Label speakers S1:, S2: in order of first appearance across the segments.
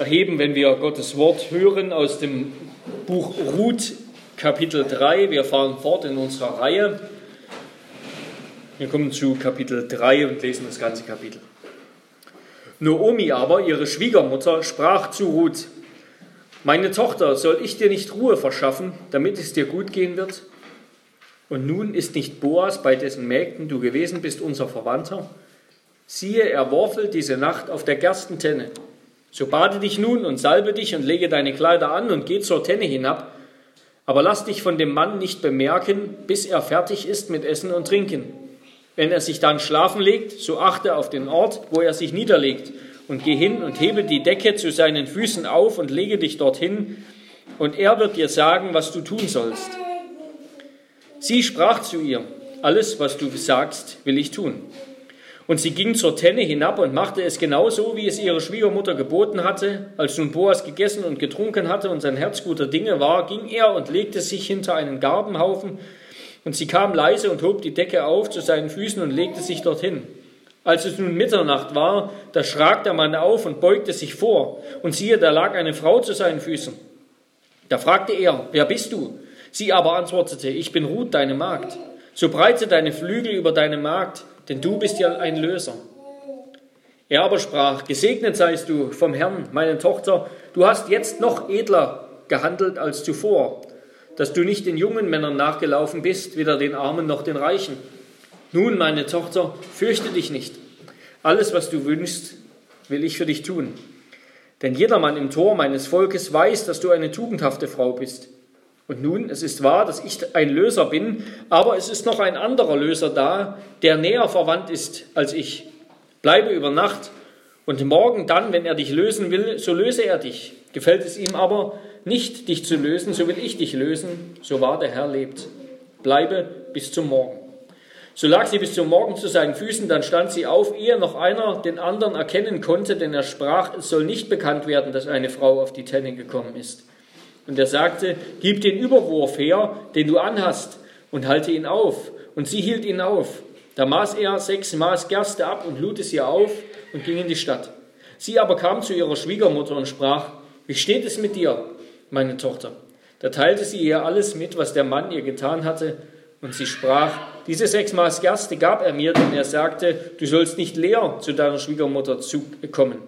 S1: erheben, wenn wir Gottes Wort hören aus dem Buch Ruth, Kapitel 3. Wir fahren fort in unserer Reihe. Wir kommen zu Kapitel 3 und lesen das ganze Kapitel. Noomi aber, ihre Schwiegermutter, sprach zu Ruth, meine Tochter, soll ich dir nicht Ruhe verschaffen, damit es dir gut gehen wird? Und nun ist nicht Boas, bei dessen Mägden du gewesen bist, unser Verwandter? Siehe, er worfelt diese Nacht auf der Gerstentenne. So bade dich nun und salbe dich und lege deine Kleider an und geh zur Tenne hinab. Aber lass dich von dem Mann nicht bemerken, bis er fertig ist mit Essen und Trinken. Wenn er sich dann schlafen legt, so achte auf den Ort, wo er sich niederlegt, und geh hin und hebe die Decke zu seinen Füßen auf und lege dich dorthin, und er wird dir sagen, was du tun sollst. Sie sprach zu ihr, alles, was du sagst, will ich tun. Und sie ging zur Tenne hinab und machte es genauso, wie es ihre Schwiegermutter geboten hatte. Als nun Boas gegessen und getrunken hatte und sein Herz guter Dinge war, ging er und legte sich hinter einen Garbenhaufen und sie kam leise und hob die Decke auf zu seinen Füßen und legte sich dorthin. Als es nun Mitternacht war, da schrak der Mann auf und beugte sich vor, und siehe, da lag eine Frau zu seinen Füßen. Da fragte er, wer bist du? Sie aber antwortete, ich bin Ruth, deine Magd. So breite deine Flügel über deine Magd, denn du bist ja ein Löser. Er aber sprach, gesegnet seist du vom Herrn, meine Tochter, du hast jetzt noch edler gehandelt als zuvor, dass du nicht den jungen Männern nachgelaufen bist, weder den Armen noch den Reichen. Nun, meine Tochter, fürchte dich nicht. Alles, was du wünschst, will ich für dich tun. Denn jedermann im Tor meines Volkes weiß, dass du eine tugendhafte Frau bist. Und nun, es ist wahr, dass ich ein Löser bin, aber es ist noch ein anderer Löser da, der näher verwandt ist als ich. Bleibe über Nacht und morgen dann, wenn er dich lösen will, so löse er dich. Gefällt es ihm aber, nicht dich zu lösen, so will ich dich lösen, so wahr der Herr lebt. Bleibe bis zum Morgen. So lag sie bis zum Morgen zu seinen Füßen, dann stand sie auf, ehe noch einer den anderen erkennen konnte, denn er sprach, es soll nicht bekannt werden, dass eine Frau auf die Tenne gekommen ist. Und er sagte, gib den Überwurf her, den du anhast, und halte ihn auf. Und sie hielt ihn auf. Da maß er sechs Maß Gerste ab und lud es ihr auf und ging in die Stadt. Sie aber kam zu ihrer Schwiegermutter und sprach, wie steht es mit dir? meine Tochter. Da teilte sie ihr alles mit, was der Mann ihr getan hatte, und sie sprach, diese sechs Maß Gerste gab er mir, denn er sagte, du sollst nicht leer zu deiner Schwiegermutter kommen.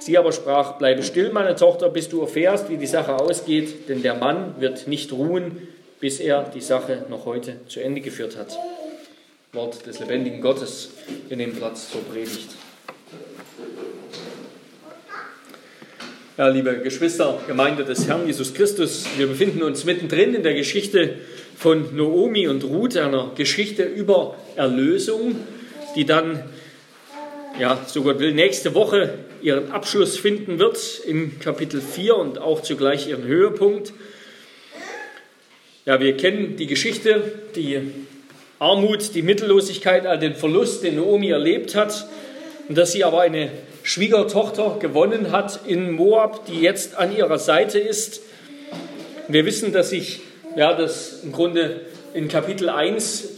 S1: Sie aber sprach, bleibe still, meine Tochter, bis du erfährst, wie die Sache ausgeht, denn der Mann wird nicht ruhen, bis er die Sache noch heute zu Ende geführt hat. Wort des lebendigen Gottes. Wir nehmen Platz zur Predigt. Ja, liebe Geschwister, Gemeinde des Herrn Jesus Christus, wir befinden uns mittendrin in der Geschichte von Noomi und Ruth, einer Geschichte über Erlösung, die dann, ja, so Gott will, nächste Woche ihren Abschluss finden wird in Kapitel 4 und auch zugleich ihren Höhepunkt. Ja, wir kennen die Geschichte, die Armut, die Mittellosigkeit, all den Verlust, den Noomi erlebt hat und dass sie aber eine Schwiegertochter gewonnen hat in Moab, die jetzt an ihrer Seite ist. Wir wissen, dass sich ja, das im Grunde in Kapitel 1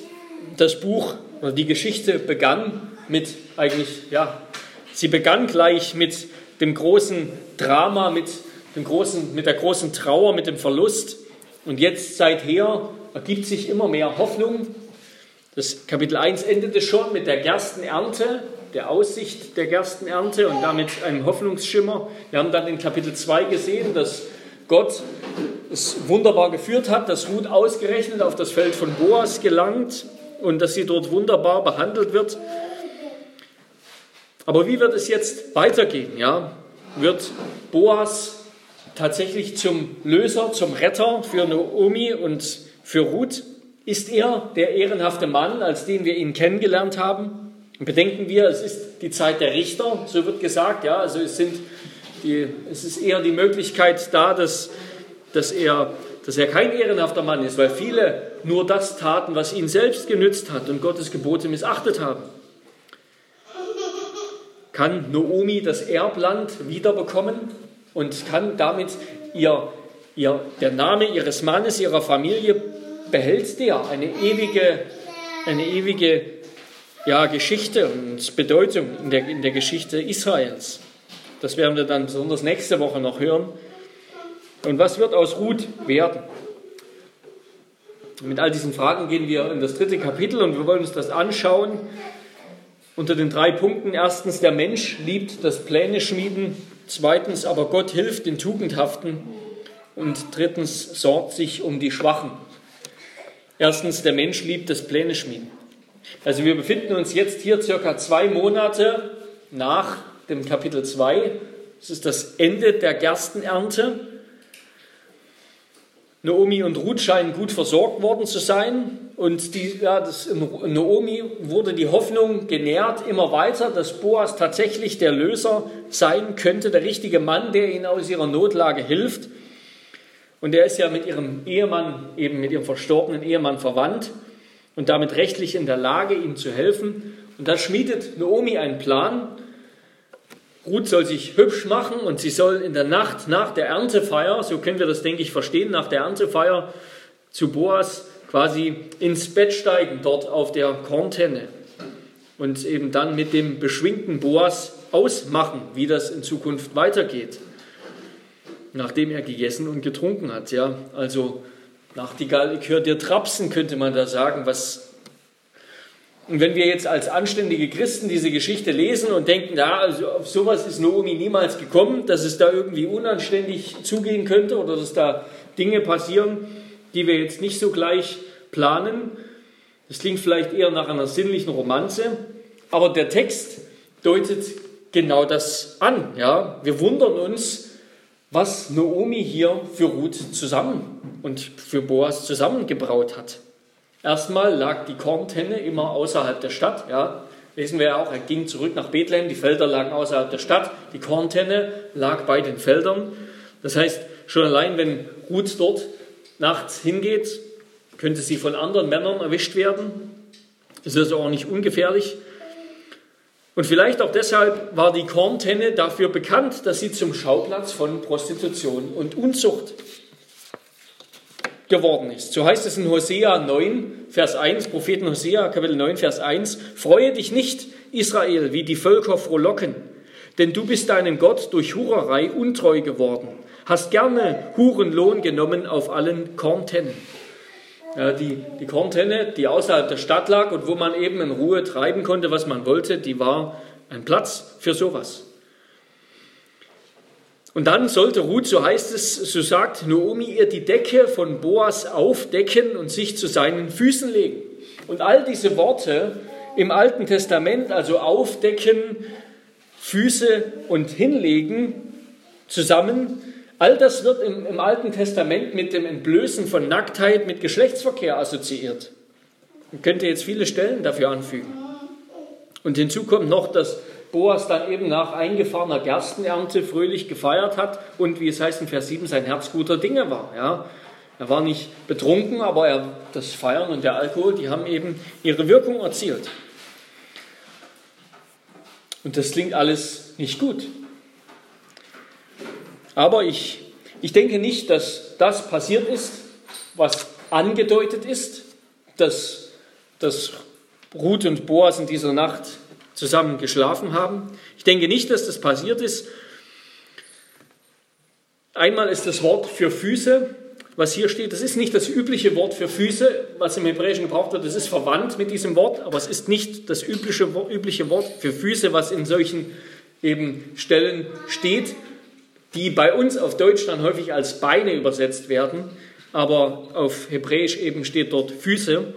S1: das Buch oder die Geschichte begann mit eigentlich, ja, sie begann gleich mit dem großen Drama, mit, dem großen, mit der großen Trauer, mit dem Verlust. Und jetzt seither ergibt sich immer mehr Hoffnung. Das Kapitel 1 endete schon mit der Gerstenernte der Aussicht der Gerstenernte und damit einem Hoffnungsschimmer. Wir haben dann in Kapitel 2 gesehen, dass Gott es wunderbar geführt hat, dass Ruth ausgerechnet auf das Feld von Boas gelangt und dass sie dort wunderbar behandelt wird. Aber wie wird es jetzt weitergehen? Ja? Wird Boas tatsächlich zum Löser, zum Retter für Naomi und für Ruth? Ist er der ehrenhafte Mann, als den wir ihn kennengelernt haben? Bedenken wir, es ist die Zeit der Richter, so wird gesagt, ja, also es, sind die, es ist eher die Möglichkeit da, dass, dass, er, dass er kein ehrenhafter Mann ist, weil viele nur das taten, was ihn selbst genützt hat und Gottes Gebote missachtet haben. Kann Noomi das Erbland wiederbekommen und kann damit ihr, ihr, der Name ihres Mannes, ihrer Familie, behält der eine ewige, eine ewige ja, Geschichte und Bedeutung in der, in der Geschichte Israels. Das werden wir dann besonders nächste Woche noch hören. Und was wird aus Ruth werden? Mit all diesen Fragen gehen wir in das dritte Kapitel und wir wollen uns das anschauen unter den drei Punkten. Erstens, der Mensch liebt das Pläne schmieden. Zweitens, aber Gott hilft den Tugendhaften. Und drittens, sorgt sich um die Schwachen. Erstens, der Mensch liebt das Pläne schmieden. Also wir befinden uns jetzt hier circa zwei Monate nach dem Kapitel 2. Es ist das Ende der Gerstenernte. Naomi und Ruth scheinen gut versorgt worden zu sein. Und die, ja, das, Naomi wurde die Hoffnung genährt immer weiter, dass Boas tatsächlich der Löser sein könnte, der richtige Mann, der ihnen aus ihrer Notlage hilft. Und er ist ja mit ihrem Ehemann, eben mit ihrem verstorbenen Ehemann verwandt und damit rechtlich in der Lage, ihm zu helfen. Und da schmiedet Naomi einen Plan. Ruth soll sich hübsch machen und sie soll in der Nacht nach der Erntefeier, so können wir das, denke ich, verstehen, nach der Erntefeier zu Boas quasi ins Bett steigen, dort auf der Korntenne und eben dann mit dem beschwingten Boas ausmachen, wie das in Zukunft weitergeht, nachdem er gegessen und getrunken hat. Ja, also Nachtigall, ich höre dir trapsen, könnte man da sagen, was und wenn wir jetzt als anständige Christen diese Geschichte lesen und denken, ja, also auf sowas ist Naomi niemals gekommen, dass es da irgendwie unanständig zugehen könnte oder dass da Dinge passieren, die wir jetzt nicht so gleich planen. Das klingt vielleicht eher nach einer sinnlichen Romanze, aber der Text deutet genau das an. Ja? Wir wundern uns, was Naomi hier für Ruth zusammen und für Boas zusammengebraut hat. Erstmal lag die Korntenne immer außerhalb der Stadt. Ja, lesen wir ja auch, er ging zurück nach Bethlehem, die Felder lagen außerhalb der Stadt, die Korntenne lag bei den Feldern. Das heißt, schon allein, wenn Ruth dort nachts hingeht, könnte sie von anderen Männern erwischt werden. Das ist also auch nicht ungefährlich. Und vielleicht auch deshalb war die Korntenne dafür bekannt, dass sie zum Schauplatz von Prostitution und Unzucht geworden ist. So heißt es in Hosea 9, Vers 1, Propheten Hosea, Kapitel 9, Vers 1, Freue dich nicht, Israel, wie die Völker frohlocken, denn du bist deinem Gott durch Hurerei untreu geworden, hast gerne Hurenlohn genommen auf allen Korntennen. Ja, die, die Korntenne, die außerhalb der Stadt lag und wo man eben in Ruhe treiben konnte, was man wollte, die war ein Platz für sowas. Und dann sollte Ruth, so heißt es, so sagt Naomi, ihr die Decke von Boas aufdecken und sich zu seinen Füßen legen. Und all diese Worte im Alten Testament, also aufdecken, Füße und hinlegen, zusammen, all das wird im, im Alten Testament mit dem Entblößen von Nacktheit, mit Geschlechtsverkehr assoziiert. Man könnte jetzt viele Stellen dafür anfügen. Und hinzu kommt noch, dass Boas dann eben nach eingefahrener Gerstenernte fröhlich gefeiert hat und wie es heißt in Vers 7, sein Herz guter Dinge war. Ja. Er war nicht betrunken, aber er, das Feiern und der Alkohol, die haben eben ihre Wirkung erzielt. Und das klingt alles nicht gut. Aber ich, ich denke nicht, dass das passiert ist, was angedeutet ist, dass, dass Ruth und Boas in dieser Nacht zusammen geschlafen haben. Ich denke nicht, dass das passiert ist. Einmal ist das Wort für Füße, was hier steht, das ist nicht das übliche Wort für Füße, was im Hebräischen gebraucht wird. Das ist verwandt mit diesem Wort, aber es ist nicht das übliche, übliche Wort für Füße, was in solchen eben Stellen steht, die bei uns auf Deutsch dann häufig als Beine übersetzt werden, aber auf Hebräisch eben steht dort Füße.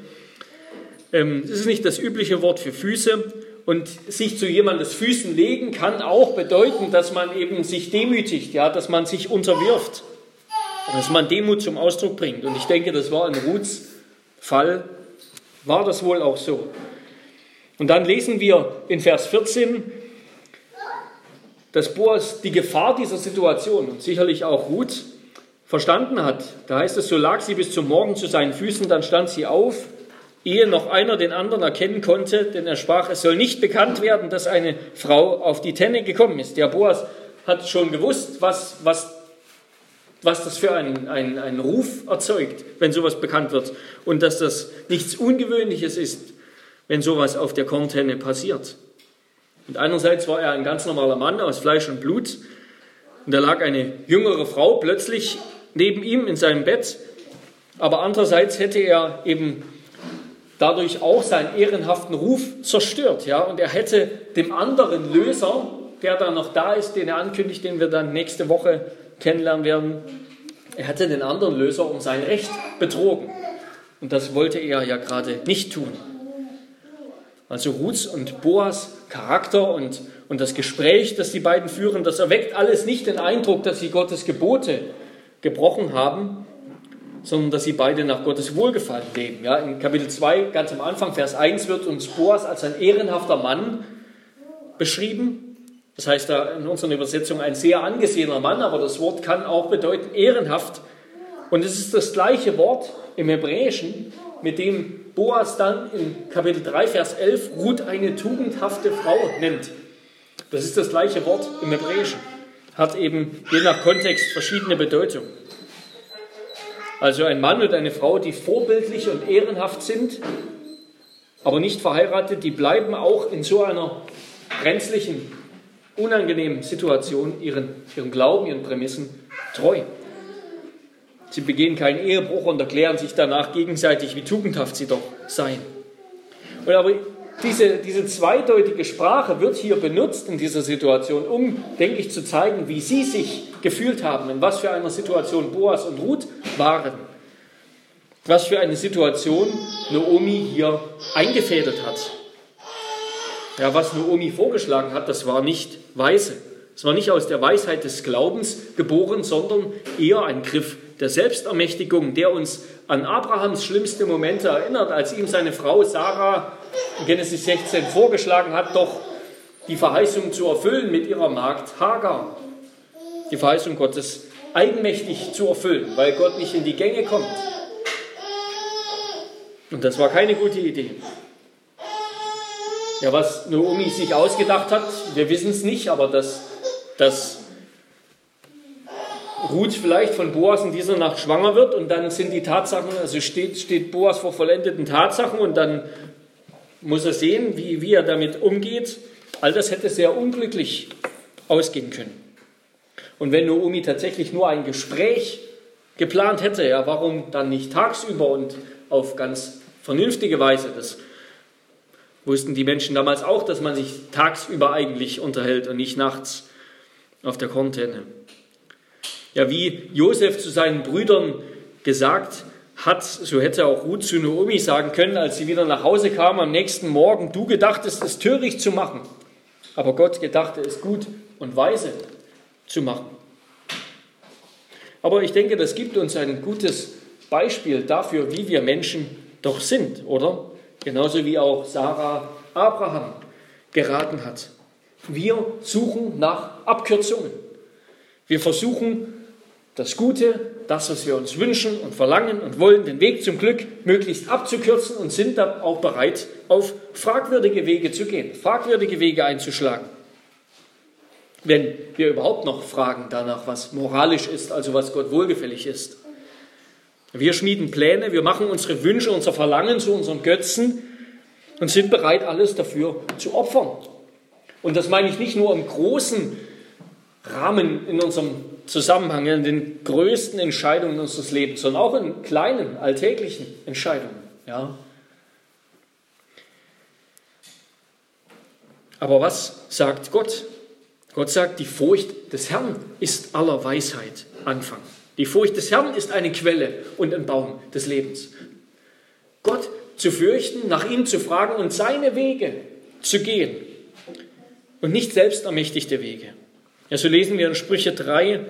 S1: Ähm, es ist nicht das übliche Wort für Füße, und sich zu jemandes Füßen legen kann auch bedeuten, dass man eben sich demütigt, ja, dass man sich unterwirft, dass man Demut zum Ausdruck bringt. Und ich denke, das war in Ruths Fall, war das wohl auch so. Und dann lesen wir in Vers 14, dass Boas die Gefahr dieser Situation und sicherlich auch Ruth verstanden hat. Da heißt es, so lag sie bis zum Morgen zu seinen Füßen, dann stand sie auf ehe noch einer den anderen erkennen konnte, denn er sprach, es soll nicht bekannt werden, dass eine Frau auf die Tenne gekommen ist. Der Boas hat schon gewusst, was, was, was das für einen, einen, einen Ruf erzeugt, wenn sowas bekannt wird und dass das nichts Ungewöhnliches ist, wenn sowas auf der Korntenne passiert. Und einerseits war er ein ganz normaler Mann aus Fleisch und Blut. Und da lag eine jüngere Frau plötzlich neben ihm in seinem Bett. Aber andererseits hätte er eben dadurch auch seinen ehrenhaften Ruf zerstört. Ja? Und er hätte dem anderen Löser, der da noch da ist, den er ankündigt, den wir dann nächste Woche kennenlernen werden, er hätte den anderen Löser um sein Recht betrogen. Und das wollte er ja gerade nicht tun. Also Ruths und Boas Charakter und, und das Gespräch, das die beiden führen, das erweckt alles nicht den Eindruck, dass sie Gottes Gebote gebrochen haben, sondern dass sie beide nach Gottes Wohlgefallen leben. Ja, in Kapitel 2, ganz am Anfang, Vers 1, wird uns Boas als ein ehrenhafter Mann beschrieben. Das heißt da in unseren Übersetzungen ein sehr angesehener Mann, aber das Wort kann auch bedeuten ehrenhaft. Und es ist das gleiche Wort im Hebräischen, mit dem Boas dann in Kapitel 3, Vers 11 Ruth eine tugendhafte Frau nennt. Das ist das gleiche Wort im Hebräischen. Hat eben je nach Kontext verschiedene Bedeutungen. Also ein Mann und eine Frau, die vorbildlich und ehrenhaft sind, aber nicht verheiratet, die bleiben auch in so einer brenzlichen, unangenehmen Situation ihren, ihrem Glauben, ihren Prämissen treu. Sie begehen keinen Ehebruch und erklären sich danach gegenseitig, wie tugendhaft sie doch seien. Und aber diese, diese zweideutige Sprache wird hier benutzt in dieser Situation, um, denke ich, zu zeigen, wie sie sich gefühlt haben, in was für einer Situation Boas und Ruth waren. Was für eine Situation Naomi hier eingefädelt hat. Ja, was Naomi vorgeschlagen hat, das war nicht weise. Es war nicht aus der Weisheit des Glaubens geboren, sondern eher ein Griff der Selbstermächtigung, der uns an Abrahams schlimmste Momente erinnert, als ihm seine Frau Sarah in Genesis 16 vorgeschlagen hat, doch die Verheißung zu erfüllen mit ihrer Magd Hagar. Die Verheißung Gottes eigenmächtig zu erfüllen, weil Gott nicht in die Gänge kommt. Und das war keine gute Idee. Ja, was Naomi sich ausgedacht hat, wir wissen es nicht, aber das, das Ruth vielleicht von Boas in dieser Nacht schwanger wird und dann sind die Tatsachen, also steht, steht Boas vor vollendeten Tatsachen und dann muss er sehen, wie, wie er damit umgeht. All das hätte sehr unglücklich ausgehen können. Und wenn Naomi tatsächlich nur ein Gespräch geplant hätte, ja, warum dann nicht tagsüber und auf ganz vernünftige Weise? Das wussten die Menschen damals auch, dass man sich tagsüber eigentlich unterhält und nicht nachts auf der Korntenne. Ja, wie Josef zu seinen Brüdern gesagt hat, so hätte auch Ruth zu Naomi sagen können, als sie wieder nach Hause kam am nächsten Morgen, du gedachtest es töricht zu machen, aber Gott gedachte es gut und weise zu machen. Aber ich denke, das gibt uns ein gutes Beispiel dafür, wie wir Menschen doch sind, oder? Genauso wie auch Sarah Abraham geraten hat. Wir suchen nach Abkürzungen. Wir versuchen das Gute, das, was wir uns wünschen und verlangen und wollen, den Weg zum Glück möglichst abzukürzen und sind dann auch bereit, auf fragwürdige Wege zu gehen, fragwürdige Wege einzuschlagen. Wenn wir überhaupt noch fragen danach, was moralisch ist, also was Gott wohlgefällig ist. Wir schmieden Pläne, wir machen unsere Wünsche, unser Verlangen zu unseren Götzen und sind bereit, alles dafür zu opfern. Und das meine ich nicht nur im großen Rahmen in unserem Zusammenhang, in den größten Entscheidungen unseres Lebens, sondern auch in kleinen, alltäglichen Entscheidungen. Ja. Aber was sagt Gott? Gott sagt, die Furcht des Herrn ist aller Weisheit Anfang. Die Furcht des Herrn ist eine Quelle und ein Baum des Lebens. Gott zu fürchten, nach ihm zu fragen und seine Wege zu gehen und nicht selbst ermächtigte Wege. Ja, so lesen wir in Sprüche 3,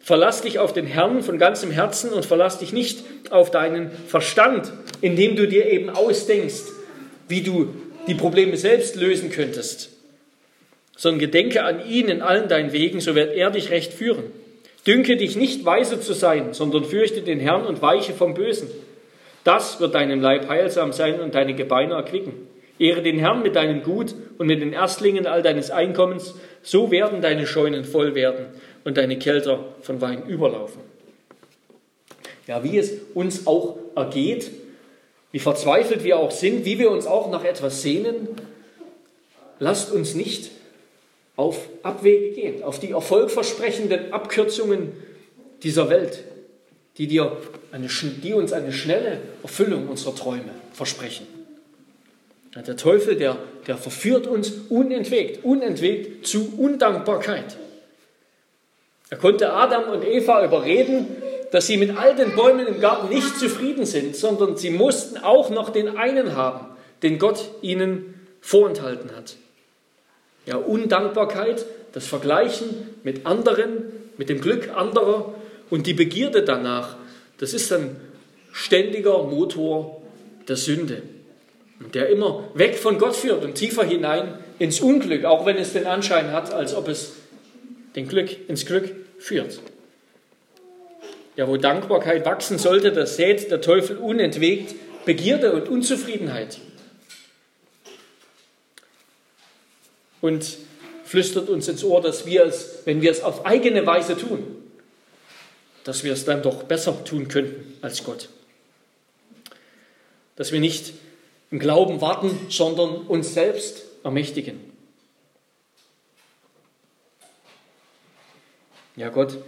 S1: verlass dich auf den Herrn von ganzem Herzen und verlass dich nicht auf deinen Verstand, indem du dir eben ausdenkst, wie du die Probleme selbst lösen könntest, sondern gedenke an ihn in allen deinen Wegen, so wird er dich recht führen. Dünke dich nicht weise zu sein, sondern fürchte den Herrn und weiche vom Bösen. Das wird deinem Leib heilsam sein und deine Gebeine erquicken. Ehre den Herrn mit deinem Gut und mit den Erstlingen all deines Einkommens, so werden deine Scheunen voll werden und deine Kelter von Wein überlaufen. Ja, wie es uns auch ergeht, wie verzweifelt wir auch sind, wie wir uns auch nach etwas sehnen, lasst uns nicht auf Abwege gehen, auf die erfolgversprechenden Abkürzungen dieser Welt, die, dir eine, die uns eine schnelle Erfüllung unserer Träume versprechen. Der Teufel, der, der verführt uns unentwegt, unentwegt zu Undankbarkeit. Er konnte Adam und Eva überreden, dass sie mit all den Bäumen im Garten nicht zufrieden sind, sondern sie mussten auch noch den einen haben, den Gott ihnen vorenthalten hat. Ja, Undankbarkeit, das Vergleichen mit anderen, mit dem Glück anderer und die Begierde danach, das ist ein ständiger Motor der Sünde, der immer weg von Gott führt und tiefer hinein ins Unglück, auch wenn es den Anschein hat, als ob es den Glück ins Glück führt. Ja, wo Dankbarkeit wachsen sollte, das sät der Teufel unentwegt Begierde und Unzufriedenheit. Und flüstert uns ins Ohr, dass wir es, wenn wir es auf eigene Weise tun, dass wir es dann doch besser tun könnten als Gott. Dass wir nicht im Glauben warten, sondern uns selbst ermächtigen. Ja, Gott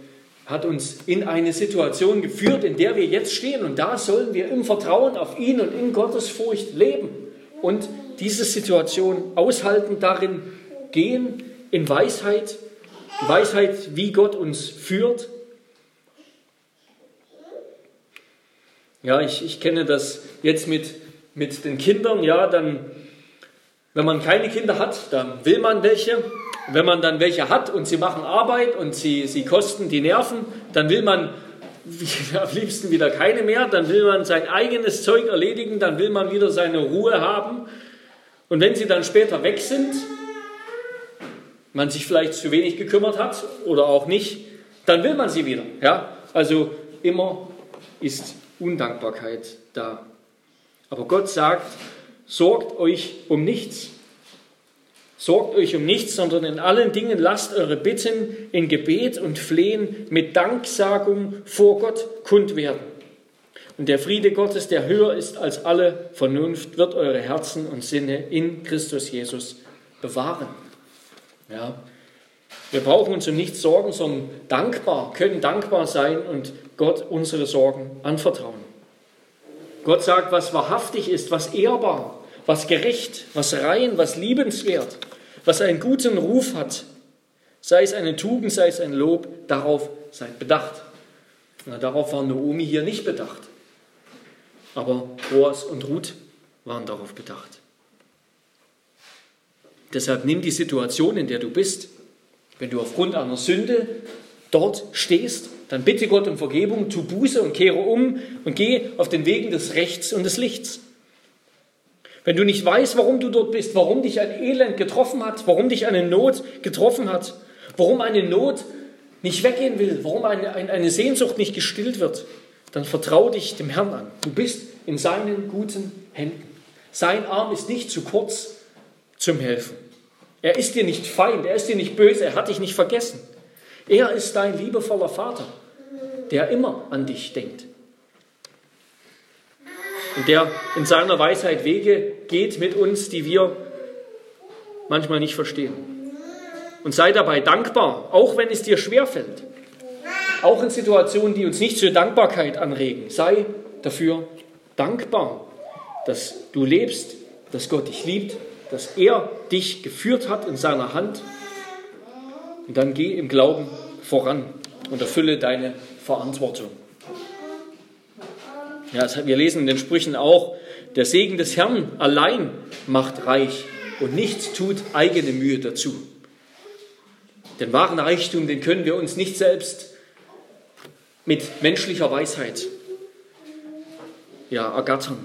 S1: hat uns in eine Situation geführt, in der wir jetzt stehen. Und da sollen wir im Vertrauen auf ihn und in Gottes Furcht leben und diese Situation aushalten, darin gehen, in Weisheit, Weisheit, wie Gott uns führt Ja, ich, ich kenne das jetzt mit, mit den Kindern. Ja, dann, wenn man keine Kinder hat, dann will man welche. Wenn man dann welche hat und sie machen Arbeit und sie, sie kosten die Nerven, dann will man am liebsten wieder keine mehr. Dann will man sein eigenes Zeug erledigen, dann will man wieder seine Ruhe haben. Und wenn sie dann später weg sind, man sich vielleicht zu wenig gekümmert hat oder auch nicht, dann will man sie wieder. Ja? Also immer ist Undankbarkeit da. Aber Gott sagt, sorgt euch um nichts. Sorgt euch um nichts, sondern in allen Dingen lasst eure Bitten in Gebet und Flehen mit Danksagung vor Gott kund werden. Und der Friede Gottes, der höher ist als alle Vernunft, wird eure Herzen und Sinne in Christus Jesus bewahren. Ja. Wir brauchen uns um nichts sorgen, sondern dankbar, können dankbar sein und Gott unsere Sorgen anvertrauen. Gott sagt, was wahrhaftig ist, was ehrbar, was gerecht, was rein, was liebenswert, was einen guten Ruf hat, sei es eine Tugend, sei es ein Lob, darauf seid bedacht. Na, darauf war Naomi hier nicht bedacht. Aber Boas und Ruth waren darauf bedacht. Deshalb nimm die Situation, in der du bist, wenn du aufgrund einer Sünde dort stehst, dann bitte Gott um Vergebung, tu Buße und kehre um und geh auf den Wegen des Rechts und des Lichts. Wenn du nicht weißt, warum du dort bist, warum dich ein Elend getroffen hat, warum dich eine Not getroffen hat, warum eine Not nicht weggehen will, warum eine, Sehnsucht nicht gestillt wird, dann vertraue dich dem Herrn an. Du bist in seinen guten Händen. Sein Arm ist nicht zu kurz zum Helfen. Er ist dir nicht Feind, er ist dir nicht böse, er hat dich nicht vergessen. Er ist dein liebevoller Vater, der immer an dich denkt. Und der in seiner Weisheit Wege geht mit uns, die wir manchmal nicht verstehen. Und sei dabei dankbar, auch wenn es dir schwerfällt. Auch in Situationen, die uns nicht zur Dankbarkeit anregen. Sei dafür dankbar, dass du lebst, dass Gott dich liebt, dass er dich geführt hat in seiner Hand und dann geh im Glauben voran und erfülle deine Verantwortung. Ja, wir lesen in den Sprüchen auch, der Segen des Herrn allein macht reich und nichts tut eigene Mühe dazu. Den wahren Reichtum, den können wir uns nicht selbst mit menschlicher Weisheit ja, ergattern.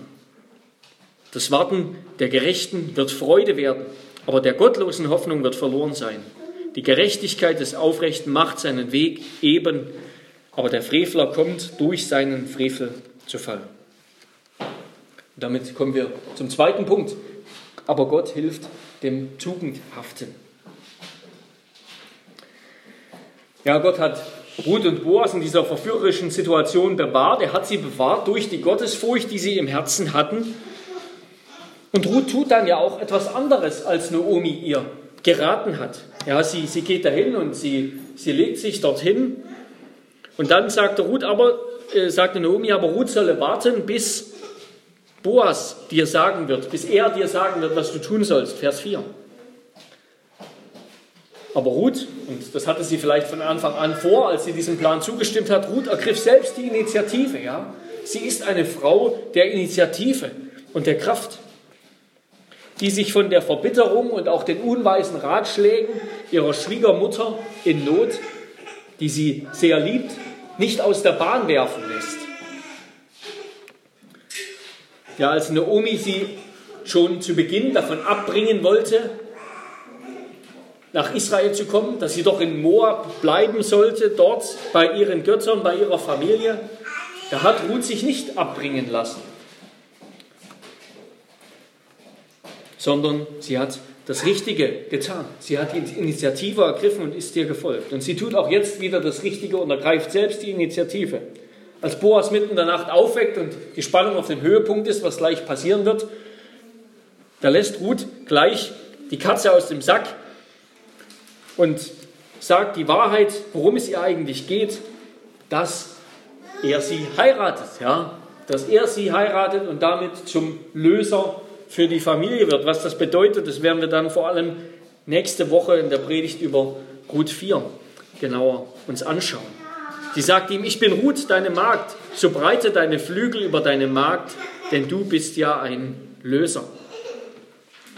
S1: Das Warten der Gerechten wird Freude werden, aber der gottlosen Hoffnung wird verloren sein. Die Gerechtigkeit des Aufrechten macht seinen Weg eben, aber der Frevler kommt durch seinen Frevel zu Fall. Damit kommen wir zum zweiten Punkt. Aber Gott hilft dem Tugendhaften. Ja, Gott hat Ruth und Boas in dieser verführerischen Situation bewahrt. Er hat sie bewahrt durch die Gottesfurcht, die sie im Herzen hatten. Und Ruth tut dann ja auch etwas anderes, als Naomi ihr geraten hat. Ja, sie, sie geht dahin und sie, sie legt sich dorthin. Und dann sagte Ruth aber, äh, sagte Naomi, aber Ruth solle warten, bis Boas dir sagen wird, bis er dir sagen wird, was du tun sollst. Vers 4. Aber Ruth, und das hatte sie vielleicht von Anfang an vor, als sie diesem Plan zugestimmt hat, Ruth ergriff selbst die Initiative. Ja? Sie ist eine Frau der Initiative und der Kraft die sich von der Verbitterung und auch den unweisen Ratschlägen ihrer Schwiegermutter in Not, die sie sehr liebt, nicht aus der Bahn werfen lässt. Ja, als Naomi sie schon zu Beginn davon abbringen wollte, nach Israel zu kommen, dass sie doch in Moab bleiben sollte, dort bei ihren Göttern, bei ihrer Familie, da hat Ruth sich nicht abbringen lassen. sondern sie hat das Richtige getan. Sie hat die Initiative ergriffen und ist dir gefolgt. Und sie tut auch jetzt wieder das Richtige und ergreift selbst die Initiative. Als Boas mitten in der Nacht aufweckt und die Spannung auf dem Höhepunkt ist, was gleich passieren wird, da lässt Ruth gleich die Katze aus dem Sack und sagt die Wahrheit, worum es ihr eigentlich geht, dass er sie heiratet, ja, dass er sie heiratet und damit zum Löser für die Familie wird. Was das bedeutet, das werden wir dann vor allem nächste Woche in der Predigt über Ruth 4 genauer uns anschauen. Sie sagt ihm, ich bin Ruth, deine Magd, so breite deine Flügel über deine Magd, denn du bist ja ein Löser.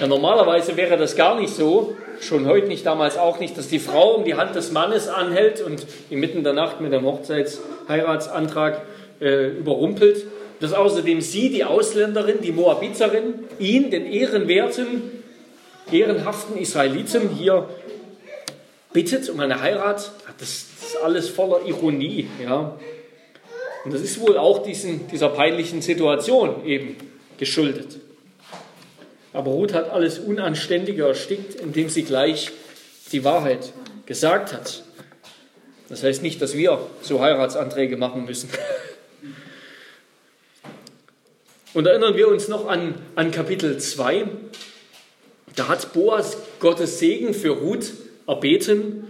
S1: Ja, normalerweise wäre das gar nicht so, schon heute nicht, damals auch nicht, dass die Frau um die Hand des Mannes anhält und inmitten der Nacht mit dem Hochzeitsheiratsantrag äh, überrumpelt, dass außerdem sie, die Ausländerin, die Moabiterin, ihn, den ehrenwerten, ehrenhaften Israeliten, hier bittet um eine Heirat. Das ist alles voller Ironie. Ja. Und das ist wohl auch diesen, dieser peinlichen Situation eben geschuldet. Aber Ruth hat alles Unanständige erstickt, indem sie gleich die Wahrheit gesagt hat. Das heißt nicht, dass wir so Heiratsanträge machen müssen. Und erinnern wir uns noch an, an Kapitel 2. Da hat Boas Gottes Segen für Ruth erbeten.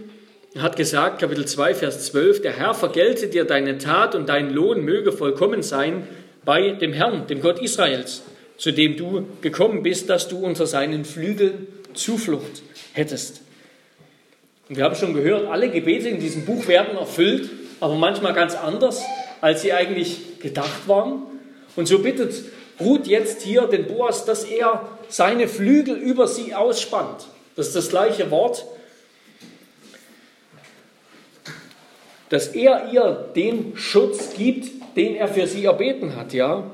S1: Er hat gesagt, Kapitel 2, Vers 12, der Herr vergelte dir deine Tat und dein Lohn möge vollkommen sein bei dem Herrn, dem Gott Israels, zu dem du gekommen bist, dass du unter seinen Flügeln Zuflucht hättest. Und wir haben schon gehört, alle Gebete in diesem Buch werden erfüllt, aber manchmal ganz anders, als sie eigentlich gedacht waren. Und so bittet ruht jetzt hier den Boas, dass er seine Flügel über sie ausspannt. Das ist das gleiche Wort, dass er ihr den Schutz gibt, den er für sie erbeten hat, ja,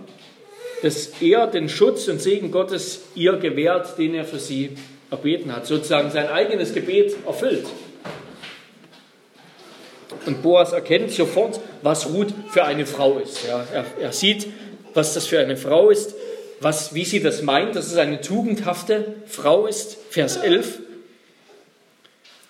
S1: dass er den Schutz und Segen Gottes ihr gewährt, den er für sie erbeten hat, sozusagen sein eigenes Gebet erfüllt. Und Boas erkennt sofort, was Ruth für eine Frau ist. Ja, er, er sieht, was das für eine Frau ist, was, wie sie das meint, dass es eine tugendhafte Frau ist. Vers 11.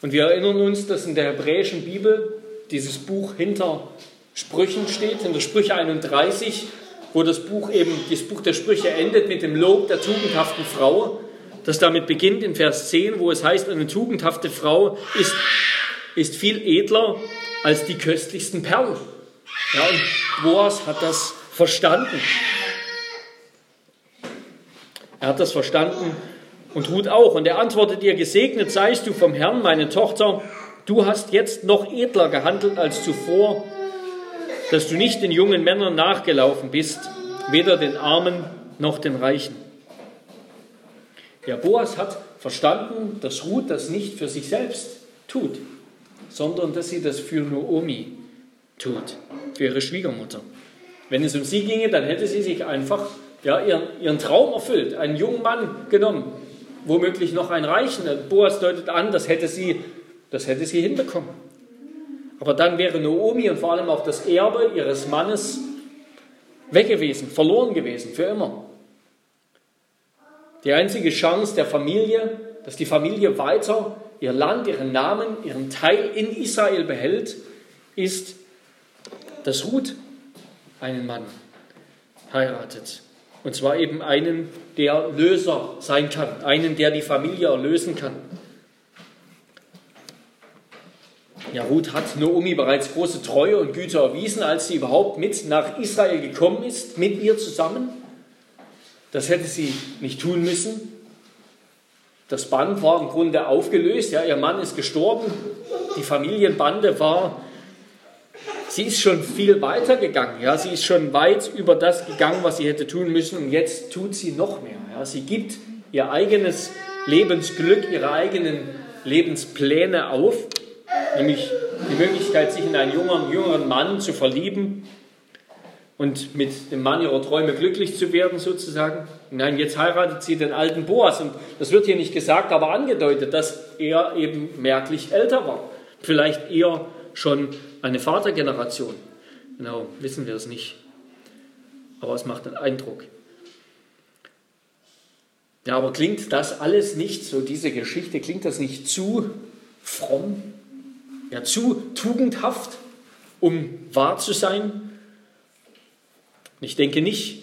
S1: Und wir erinnern uns, dass in der hebräischen Bibel dieses Buch hinter Sprüchen steht, hinter Sprüche 31, wo das Buch eben, das Buch der Sprüche endet mit dem Lob der tugendhaften Frau, das damit beginnt in Vers 10, wo es heißt, eine tugendhafte Frau ist, ist viel edler als die köstlichsten Perlen. Ja, und Boas hat das verstanden. Er hat das verstanden und Ruth auch. Und er antwortet ihr, gesegnet seist du vom Herrn, meine Tochter, du hast jetzt noch edler gehandelt als zuvor, dass du nicht den jungen Männern nachgelaufen bist, weder den Armen noch den Reichen. Ja, Boas hat verstanden, dass Ruth das nicht für sich selbst tut, sondern dass sie das für Naomi tut, für ihre Schwiegermutter. Wenn es um sie ginge, dann hätte sie sich einfach ja, ihren, ihren Traum erfüllt, einen jungen Mann genommen, womöglich noch einen Reichen. Boas deutet an, das hätte sie, das hätte sie hinbekommen. Aber dann wäre Naomi und vor allem auch das Erbe ihres Mannes weg gewesen, verloren gewesen, für immer. Die einzige Chance der Familie, dass die Familie weiter ihr Land, ihren Namen, ihren Teil in Israel behält, ist, dass Ruth einen Mann heiratet. Und zwar eben einen, der Löser sein kann, einen, der die Familie erlösen kann. Ja, Ruth hat Naomi bereits große Treue und Güte erwiesen, als sie überhaupt mit nach Israel gekommen ist, mit ihr zusammen. Das hätte sie nicht tun müssen. Das Band war im Grunde aufgelöst. Ja, ihr Mann ist gestorben. Die Familienbande war, sie ist schon viel weiter gegangen. Ja, sie ist schon weit über das gegangen, was sie hätte tun müssen. Und jetzt tut sie noch mehr. Ja, sie gibt ihr eigenes Lebensglück, ihre eigenen Lebenspläne auf nämlich die Möglichkeit, sich in einen jüngeren, jüngeren Mann zu verlieben und mit dem Mann ihrer Träume glücklich zu werden, sozusagen. Nein, jetzt heiratet sie den alten Boas und das wird hier nicht gesagt, aber angedeutet, dass er eben merklich älter war. Vielleicht eher schon eine Vatergeneration. Genau, wissen wir es nicht. Aber es macht einen Eindruck. Ja, aber klingt das alles nicht, so diese Geschichte, klingt das nicht zu fromm? ja, zu tugendhaft, um wahr zu sein? Ich denke nicht.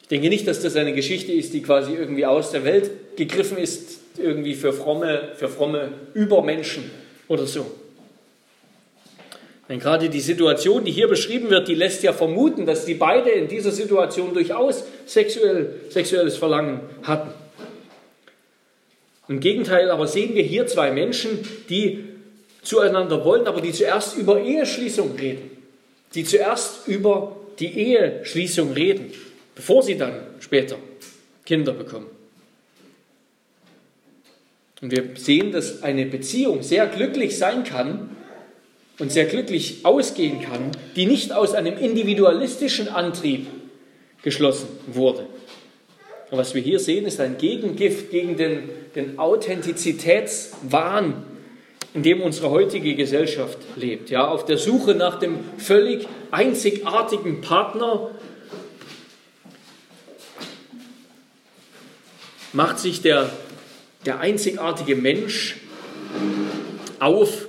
S1: Ich denke nicht, dass das eine Geschichte ist, die quasi irgendwie aus der Welt gegriffen ist, irgendwie für fromme, für fromme Übermenschen oder so. Denn gerade die Situation, die hier beschrieben wird, die lässt ja vermuten, dass die beide in dieser Situation durchaus sexuell, sexuelles Verlangen hatten. Im Gegenteil aber sehen wir hier zwei Menschen, die zueinander wollen, aber die zuerst über Eheschließung reden. Die zuerst über die Eheschließung reden, bevor sie dann später Kinder bekommen. Und wir sehen, dass eine Beziehung sehr glücklich sein kann und sehr glücklich ausgehen kann, die nicht aus einem individualistischen Antrieb geschlossen wurde, und was wir hier sehen, ist ein Gegengift gegen den, den Authentizitätswahn, in dem unsere heutige Gesellschaft lebt. Ja, auf der Suche nach dem völlig einzigartigen Partner macht sich der, der einzigartige Mensch auf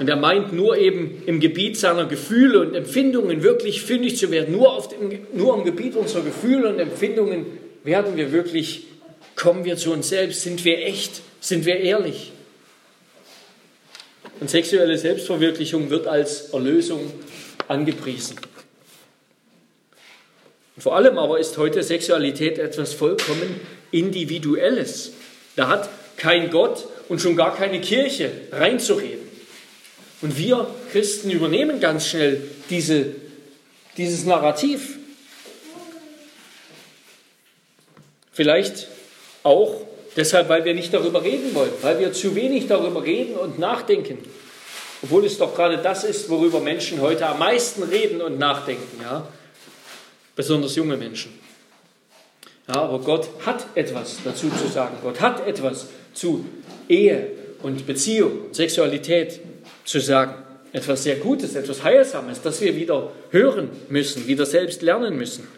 S1: und er meint nur eben im Gebiet seiner Gefühle und Empfindungen wirklich fündig zu werden. Nur, auf dem, nur im Gebiet unserer Gefühle und Empfindungen werden wir wirklich, kommen wir zu uns selbst, sind wir echt, sind wir ehrlich. Und sexuelle Selbstverwirklichung wird als Erlösung angepriesen. Und vor allem aber ist heute Sexualität etwas vollkommen Individuelles. Da hat kein Gott und schon gar keine Kirche reinzureden. Und wir Christen übernehmen ganz schnell diese, dieses Narrativ. Vielleicht auch deshalb, weil wir nicht darüber reden wollen, weil wir zu wenig darüber reden und nachdenken. Obwohl es doch gerade das ist, worüber Menschen heute am meisten reden und nachdenken, ja? Besonders junge Menschen. Ja, aber Gott hat etwas dazu zu sagen. Gott hat etwas zu Ehe und Beziehung Sexualität zu sagen. Etwas sehr Gutes, etwas Heilsames, das wir wieder hören müssen, wieder selbst lernen müssen.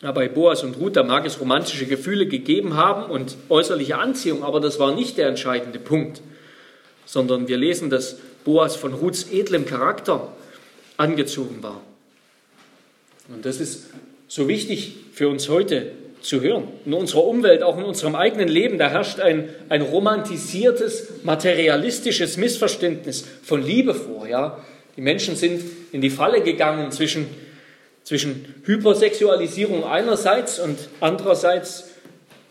S1: Bei Boas und Ruth, da mag es romantische Gefühle gegeben haben und äußerliche Anziehung, aber das war nicht der entscheidende Punkt, sondern wir lesen, dass Boas von Ruths edlem Charakter angezogen war. Und das ist so wichtig für uns heute zu hören. In unserer Umwelt, auch in unserem eigenen Leben, da herrscht ein, ein romantisiertes, materialistisches Missverständnis von Liebe vor. Ja? Die Menschen sind in die Falle gegangen zwischen zwischen Hypersexualisierung einerseits und andererseits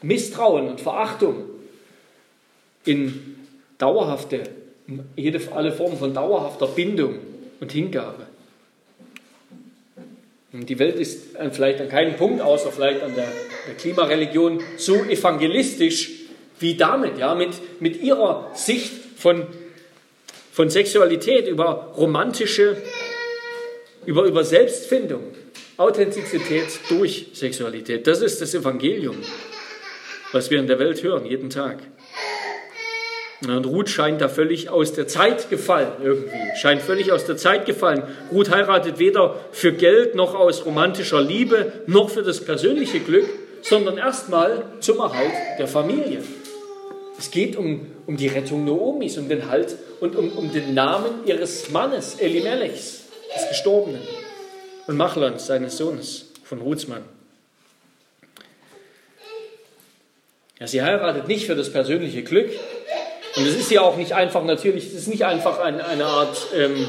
S1: Misstrauen und Verachtung in dauerhafte, jede, alle Formen von dauerhafter Bindung und Hingabe. Die Welt ist vielleicht an keinem Punkt, außer vielleicht an der, der Klimareligion, so evangelistisch wie damit, ja, mit, mit ihrer Sicht von, von Sexualität über romantische, über, über Selbstfindung. Authentizität durch Sexualität. Das ist das Evangelium, was wir in der Welt hören, jeden Tag. Und Ruth scheint da völlig aus der Zeit gefallen, irgendwie. Scheint völlig aus der Zeit gefallen. Ruth heiratet weder für Geld noch aus romantischer Liebe noch für das persönliche Glück, sondern erstmal zum Erhalt der Familie. Es geht um, um die Rettung Noomis, um den Halt und um, um den Namen ihres Mannes, Elimelechs, des Gestorbenen. und Machlans, seines Sohnes, von Ruthsmann. Ja, sie heiratet nicht für das persönliche Glück. Und es ist ja auch nicht einfach, natürlich, es ist nicht einfach eine, eine Art ähm,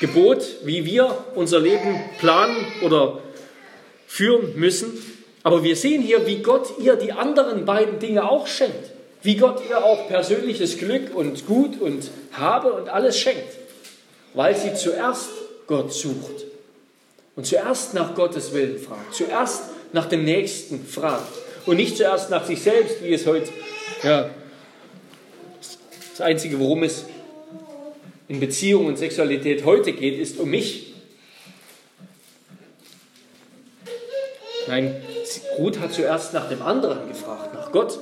S1: Gebot, wie wir unser Leben planen oder führen müssen. Aber wir sehen hier, wie Gott ihr die anderen beiden Dinge auch schenkt. Wie Gott ihr auch persönliches Glück und Gut und Habe und alles schenkt. Weil sie zuerst Gott sucht und zuerst nach Gottes Willen fragt. Zuerst nach dem Nächsten fragt. Und nicht zuerst nach sich selbst, wie es heute, ja, das Einzige, worum es in Beziehung und Sexualität heute geht, ist um mich. Nein, Ruth hat zuerst nach dem anderen gefragt, nach Gott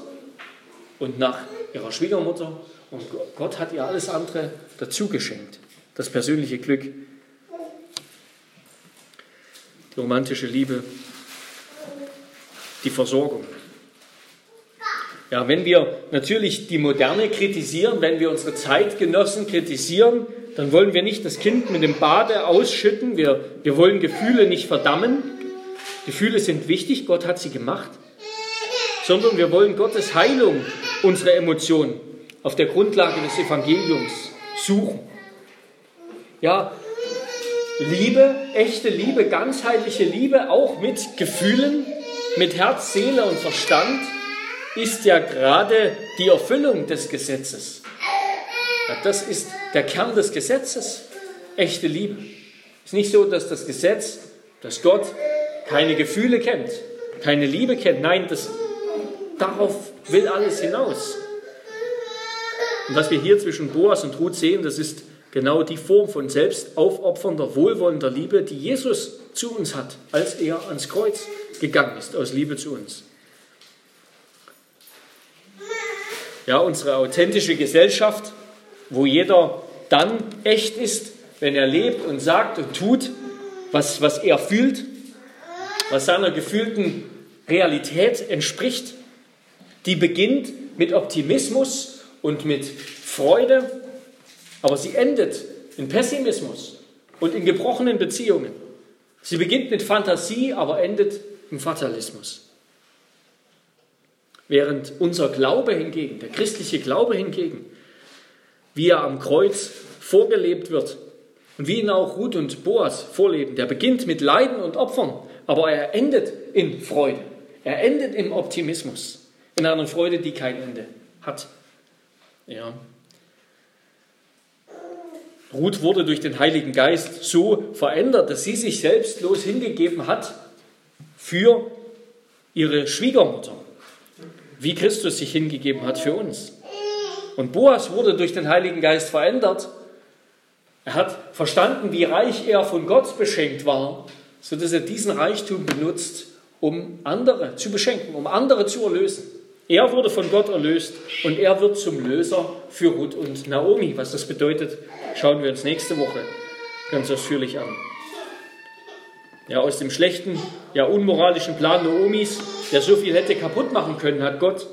S1: und nach ihrer Schwiegermutter. Und Gott hat ihr alles andere dazu geschenkt. Das persönliche Glück, die romantische Liebe, die Versorgung. Ja, wenn wir natürlich die Moderne kritisieren, wenn wir unsere Zeitgenossen kritisieren, dann wollen wir nicht das Kind mit dem Bade ausschütten. Wir, wir wollen Gefühle nicht verdammen. Gefühle sind wichtig, Gott hat sie gemacht. Sondern wir wollen Gottes Heilung unserer Emotionen auf der Grundlage des Evangeliums suchen. Ja, Liebe, echte Liebe, ganzheitliche Liebe, auch mit Gefühlen, mit Herz, Seele und Verstand ist ja gerade die Erfüllung des Gesetzes. Das ist der Kern des Gesetzes, echte Liebe. Es ist nicht so, dass das Gesetz, dass Gott keine Gefühle kennt, keine Liebe kennt. Nein, das, darauf will alles hinaus. Und was wir hier zwischen Boas und Ruth sehen, das ist genau die Form von selbstaufopfernder, wohlwollender Liebe, die Jesus zu uns hat, als er ans Kreuz gegangen ist, aus Liebe zu uns. Ja, unsere authentische Gesellschaft, wo jeder dann echt ist, wenn er lebt und sagt und tut, was, was er fühlt, was seiner gefühlten Realität entspricht. Die beginnt mit Optimismus und mit Freude, aber sie endet in Pessimismus und in gebrochenen Beziehungen. Sie beginnt mit Fantasie, aber endet im Fatalismus. Während unser Glaube hingegen, der christliche Glaube hingegen, wie er am Kreuz vorgelebt wird und wie ihn auch Ruth und Boas vorleben, der beginnt mit Leiden und Opfern, aber er endet in Freude. Er endet im Optimismus, in einer Freude, die kein Ende hat. Ja. Ruth wurde durch den Heiligen Geist so verändert, dass sie sich selbstlos hingegeben hat für ihre Schwiegermutter wie Christus sich hingegeben hat für uns. Und Boas wurde durch den Heiligen Geist verändert. Er hat verstanden, wie reich er von Gott beschenkt war, sodass er diesen Reichtum benutzt, um andere zu beschenken, um andere zu erlösen. Er wurde von Gott erlöst und er wird zum Löser für Ruth und Naomi. Was das bedeutet, schauen wir uns nächste Woche ganz ausführlich an. Ja, aus dem schlechten, ja unmoralischen Plan Naomis, der so viel hätte kaputt machen können, hat Gott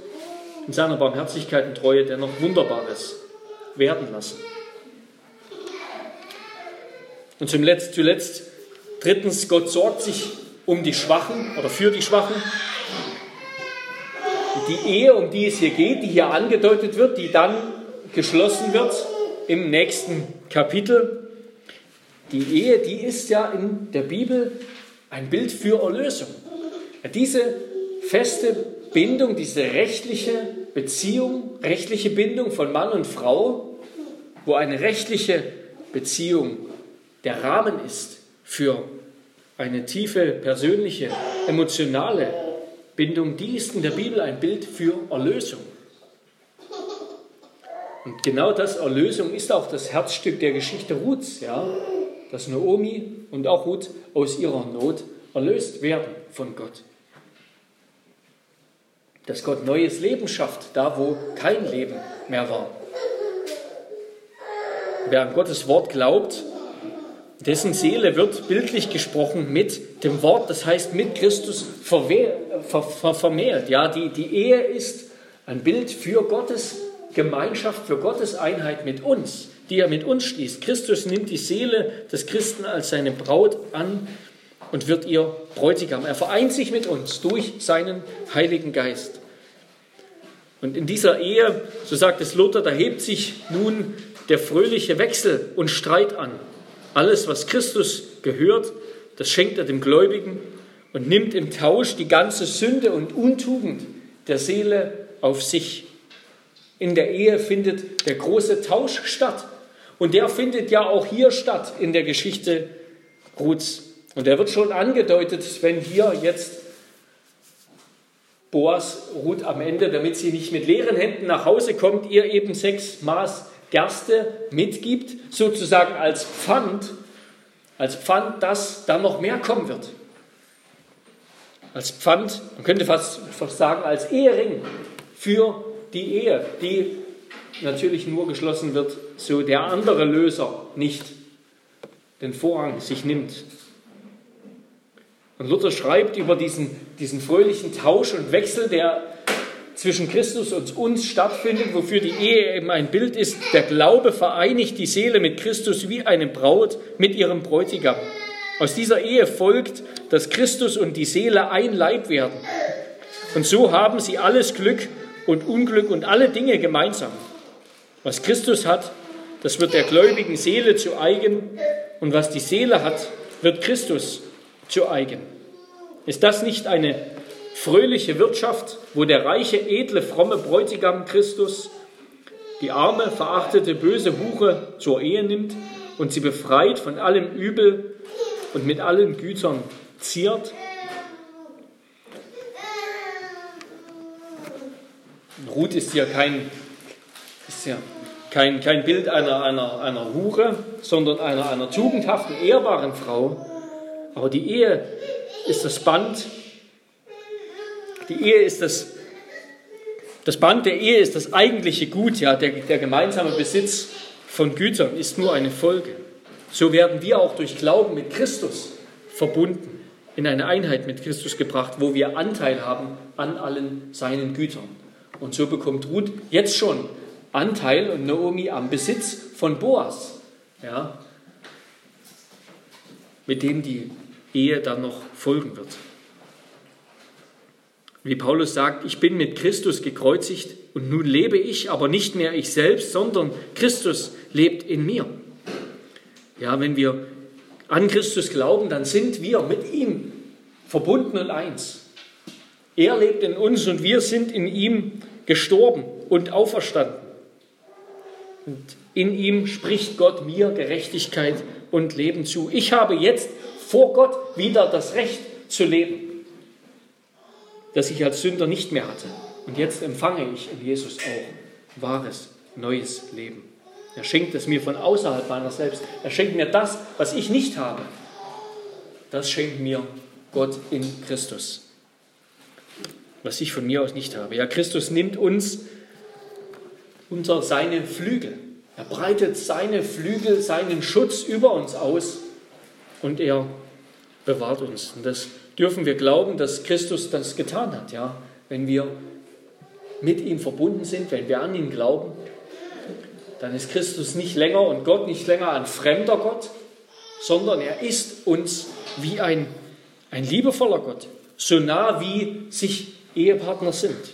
S1: in seiner Barmherzigkeit und Treue dennoch Wunderbares werden lassen. Und zum Letzt, zuletzt, drittens, Gott sorgt sich um die Schwachen oder für die Schwachen. Die Ehe, um die es hier geht, die hier angedeutet wird, die dann geschlossen wird im nächsten Kapitel, die Ehe, die ist ja in der Bibel ein Bild für Erlösung. Diese feste Bindung, diese rechtliche Beziehung, rechtliche Bindung von Mann und Frau, wo eine rechtliche Beziehung der Rahmen ist für eine tiefe, persönliche, emotionale Bindung, die ist in der Bibel ein Bild für Erlösung. Und genau das Erlösung ist auch das Herzstück der Geschichte Ruths. Ja? Dass Naomi und auch Ruth aus ihrer Not erlöst werden von Gott. Dass Gott neues Leben schafft, da wo kein Leben mehr war. Wer an Gottes Wort glaubt, dessen Seele wird bildlich gesprochen mit dem Wort, das heißt mit Christus vermehrt. Ja, die, die Ehe ist ein Bild für Gottes Gemeinschaft für Gottes Einheit mit uns, die er mit uns schließt. Christus nimmt die Seele des Christen als seine Braut an und wird ihr Bräutigam. Er vereint sich mit uns durch seinen Heiligen Geist. Und in dieser Ehe, so sagt es Luther, da hebt sich nun der fröhliche Wechsel und Streit an. Alles, was Christus gehört, das schenkt er dem Gläubigen und nimmt im Tausch die ganze Sünde und Untugend der Seele auf sich. In der Ehe findet der große Tausch statt. Und der findet ja auch hier statt in der Geschichte Ruths. Und der wird schon angedeutet, wenn hier jetzt Boas Ruth am Ende, damit sie nicht mit leeren Händen nach Hause kommt, ihr eben sechs Maß Gerste mitgibt, sozusagen als Pfand, als Pfand, dass da noch mehr kommen wird. Als Pfand, man könnte fast, fast sagen, als Ehering für die Ehe, die natürlich nur geschlossen wird, so der andere Löser nicht den Vorrang sich nimmt. Und Luther schreibt über diesen, diesen fröhlichen Tausch und Wechsel, der zwischen Christus und uns stattfindet, wofür die Ehe eben ein Bild ist. Der Glaube vereinigt die Seele mit Christus wie eine Braut mit ihrem Bräutigam. Aus dieser Ehe folgt, dass Christus und die Seele ein Leib werden. Und so haben sie alles Glück und Unglück und alle Dinge gemeinsam. Was Christus hat, das wird der gläubigen Seele zu eigen. Und was die Seele hat, wird Christus zu eigen. Ist das nicht eine fröhliche Wirtschaft, wo der reiche, edle, fromme Bräutigam Christus die arme, verachtete, böse Hure zur Ehe nimmt und sie befreit von allem Übel und mit allen Gütern ziert? Ruth ist hier kein, ist ja kein, kein Bild einer, einer, einer Hure, sondern einer, einer tugendhaften, ehrbaren Frau. Aber die Ehe ist das Band, die Ehe ist das, das Band der Ehe ist das eigentliche Gut, ja, der, der gemeinsame Besitz von Gütern ist nur eine Folge. So werden wir auch durch Glauben mit Christus verbunden, in eine Einheit mit Christus gebracht, wo wir Anteil haben an allen seinen Gütern. Und so bekommt Ruth jetzt schon Anteil und Naomi am Besitz von Boas, ja, mit dem die Ehe dann noch folgen wird. Wie Paulus sagt, ich bin mit Christus gekreuzigt und nun lebe ich, aber nicht mehr ich selbst, sondern Christus lebt in mir. Ja, wenn wir an Christus glauben, dann sind wir mit ihm verbunden und eins. Er lebt in uns und wir sind in ihm gestorben und auferstanden. Und in ihm spricht Gott mir Gerechtigkeit und Leben zu. Ich habe jetzt vor Gott wieder das Recht zu leben das ich als Sünder nicht mehr hatte. Und jetzt empfange ich in Jesus auch wahres, neues Leben. Er schenkt es mir von außerhalb meiner selbst. Er schenkt mir das, was ich nicht habe. Das schenkt mir Gott in Christus. Was ich von mir aus nicht habe. Ja, Christus nimmt uns unter seine Flügel. Er breitet seine Flügel, seinen Schutz über uns aus und er bewahrt uns. Und das dürfen wir glauben, dass Christus das getan hat. Ja? Wenn wir mit ihm verbunden sind, wenn wir an ihn glauben, dann ist Christus nicht länger und Gott nicht länger ein fremder Gott, sondern er ist uns wie ein, ein liebevoller Gott, so nah wie sich Ehepartner sind.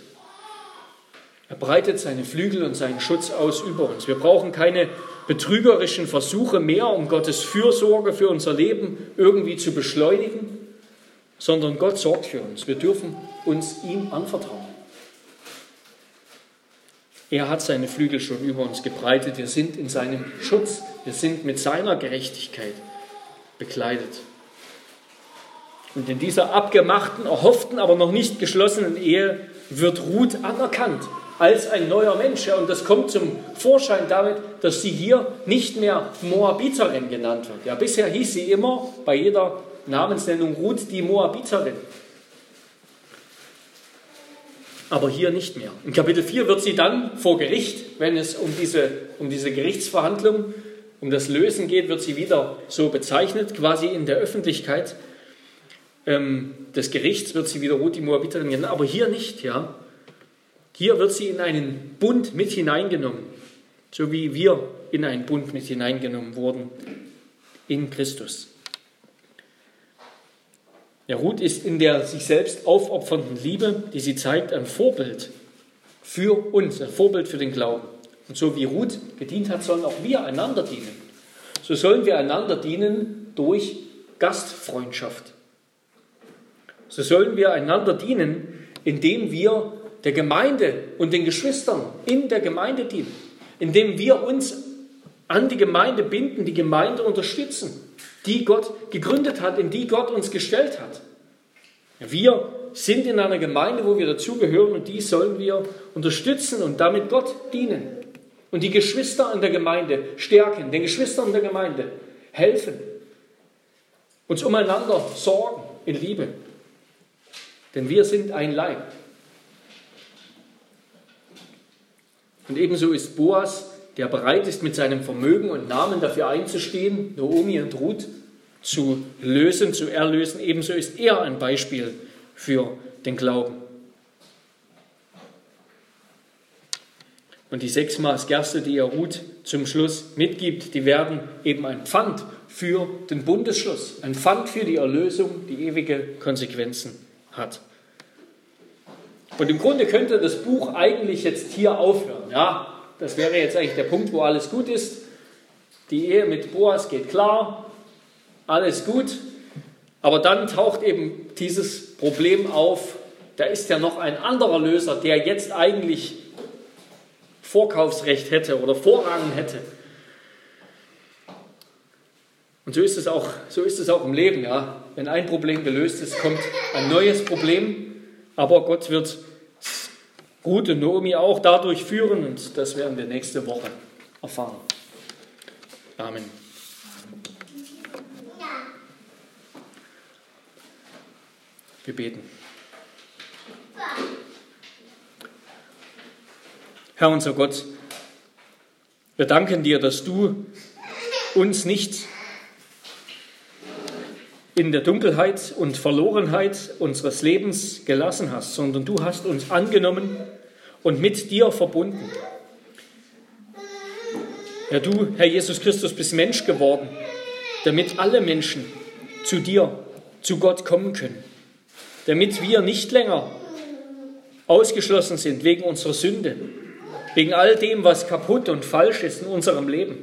S1: Er breitet seine Flügel und seinen Schutz aus über uns. Wir brauchen keine betrügerischen Versuche mehr, um Gottes Fürsorge für unser Leben irgendwie zu beschleunigen sondern Gott sorgt für uns. Wir dürfen uns ihm anvertrauen. Er hat seine Flügel schon über uns gebreitet. Wir sind in seinem Schutz. Wir sind mit seiner Gerechtigkeit bekleidet. Und in dieser abgemachten, erhofften, aber noch nicht geschlossenen Ehe wird Ruth anerkannt als ein neuer Mensch. Und das kommt zum Vorschein damit, dass sie hier nicht mehr Moabiterin genannt wird. Ja, bisher hieß sie immer bei jeder Namensnennung Ruth die Moabiterin. Aber hier nicht mehr. In Kapitel 4 wird sie dann vor Gericht, wenn es um diese, um diese Gerichtsverhandlung, um das Lösen geht, wird sie wieder so bezeichnet, quasi in der Öffentlichkeit ähm, des Gerichts wird sie wieder Ruth die Moabiterin genannt, aber hier nicht, ja. Hier wird sie in einen Bund mit hineingenommen, so wie wir in einen Bund mit hineingenommen wurden in Christus. Ja, Ruth ist in der sich selbst aufopfernden Liebe, die sie zeigt, ein Vorbild für uns, ein Vorbild für den Glauben. Und so wie Ruth gedient hat, sollen auch wir einander dienen. So sollen wir einander dienen durch Gastfreundschaft. So sollen wir einander dienen, indem wir der Gemeinde und den Geschwistern in der Gemeinde dienen, indem wir uns an die Gemeinde binden, die Gemeinde unterstützen, die Gott gegründet hat, in die Gott uns gestellt hat. Wir sind in einer Gemeinde, wo wir dazugehören und die sollen wir unterstützen und damit Gott dienen. Und die Geschwister in der Gemeinde stärken, den Geschwistern in der Gemeinde helfen, uns umeinander sorgen in Liebe. Denn wir sind ein Leib. Und ebenso ist Boas, der bereit ist, mit seinem Vermögen und Namen dafür einzustehen, Naomi und Ruth zu lösen, zu erlösen, ebenso ist er ein Beispiel für den Glauben. Und die sechs Maß Gerste, die er Ruth zum Schluss mitgibt, die werden eben ein Pfand für den Bundesschluss, ein Pfand für die Erlösung, die ewige Konsequenzen hat. Und im Grunde könnte das Buch eigentlich jetzt hier aufhören. Ja, das wäre jetzt eigentlich der Punkt, wo alles gut ist. Die Ehe mit Boas geht klar, alles gut. Aber dann taucht eben dieses Problem auf, da ist ja noch ein anderer Löser, der jetzt eigentlich Vorkaufsrecht hätte oder Vorrang hätte. Und so ist es auch, so ist es auch im Leben, ja. Wenn ein Problem gelöst ist, kommt ein neues Problem, aber Gott wird Ruth und Naomi auch dadurch führen und das werden wir nächste Woche erfahren. Amen. Wir beten. Herr unser Gott, wir danken dir, dass du uns nicht in der Dunkelheit und Verlorenheit unseres Lebens gelassen hast, sondern du hast uns angenommen und mit dir verbunden. Ja, du, Herr Jesus Christus, bist Mensch geworden, damit alle Menschen zu dir, zu Gott kommen können damit wir nicht länger ausgeschlossen sind wegen unserer Sünde, wegen all dem, was kaputt und falsch ist in unserem Leben.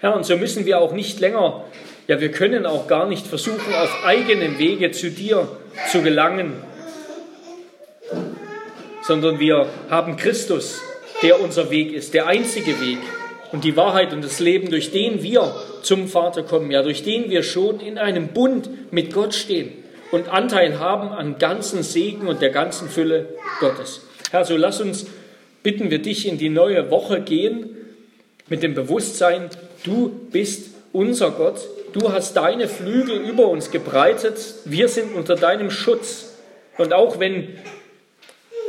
S1: Herr, und so müssen wir auch nicht länger, ja, wir können auch gar nicht versuchen, auf eigenem Wege zu dir zu gelangen, sondern wir haben Christus, der unser Weg ist, der einzige Weg und die Wahrheit und das Leben, durch den wir zum Vater kommen, ja, durch den wir schon in einem Bund mit Gott stehen und Anteil haben an ganzen Segen und der ganzen Fülle Gottes. Herr, so lass uns, bitten wir dich, in die neue Woche gehen mit dem Bewusstsein, du bist unser Gott, du hast deine Flügel über uns gebreitet, wir sind unter deinem Schutz. Und auch wenn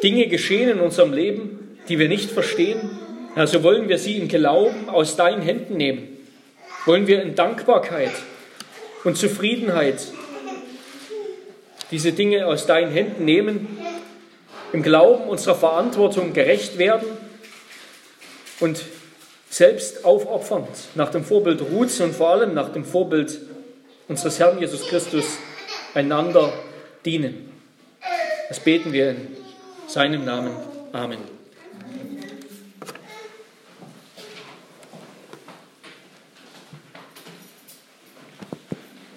S1: Dinge geschehen in unserem Leben, die wir nicht verstehen, Herr, so wollen wir sie im Glauben aus deinen Händen nehmen. Wollen wir in Dankbarkeit und Zufriedenheit diese Dinge aus deinen Händen nehmen, im Glauben unserer Verantwortung gerecht werden und selbst aufopfernd nach dem Vorbild Ruths und vor allem nach dem Vorbild unseres Herrn Jesus Christus einander dienen. Das beten wir in seinem Namen. Amen.